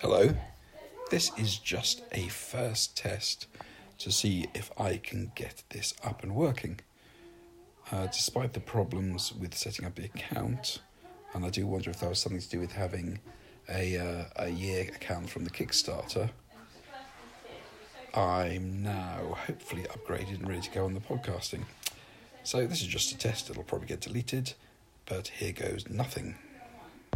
Hello. This is just a first test to see if I can get this up and working. Uh, despite the problems with setting up the account, and I do wonder if that was something to do with having a, uh, a year account from the Kickstarter, I'm now hopefully upgraded and ready to go on the podcasting. So this is just a test, it'll probably get deleted, but here goes nothing.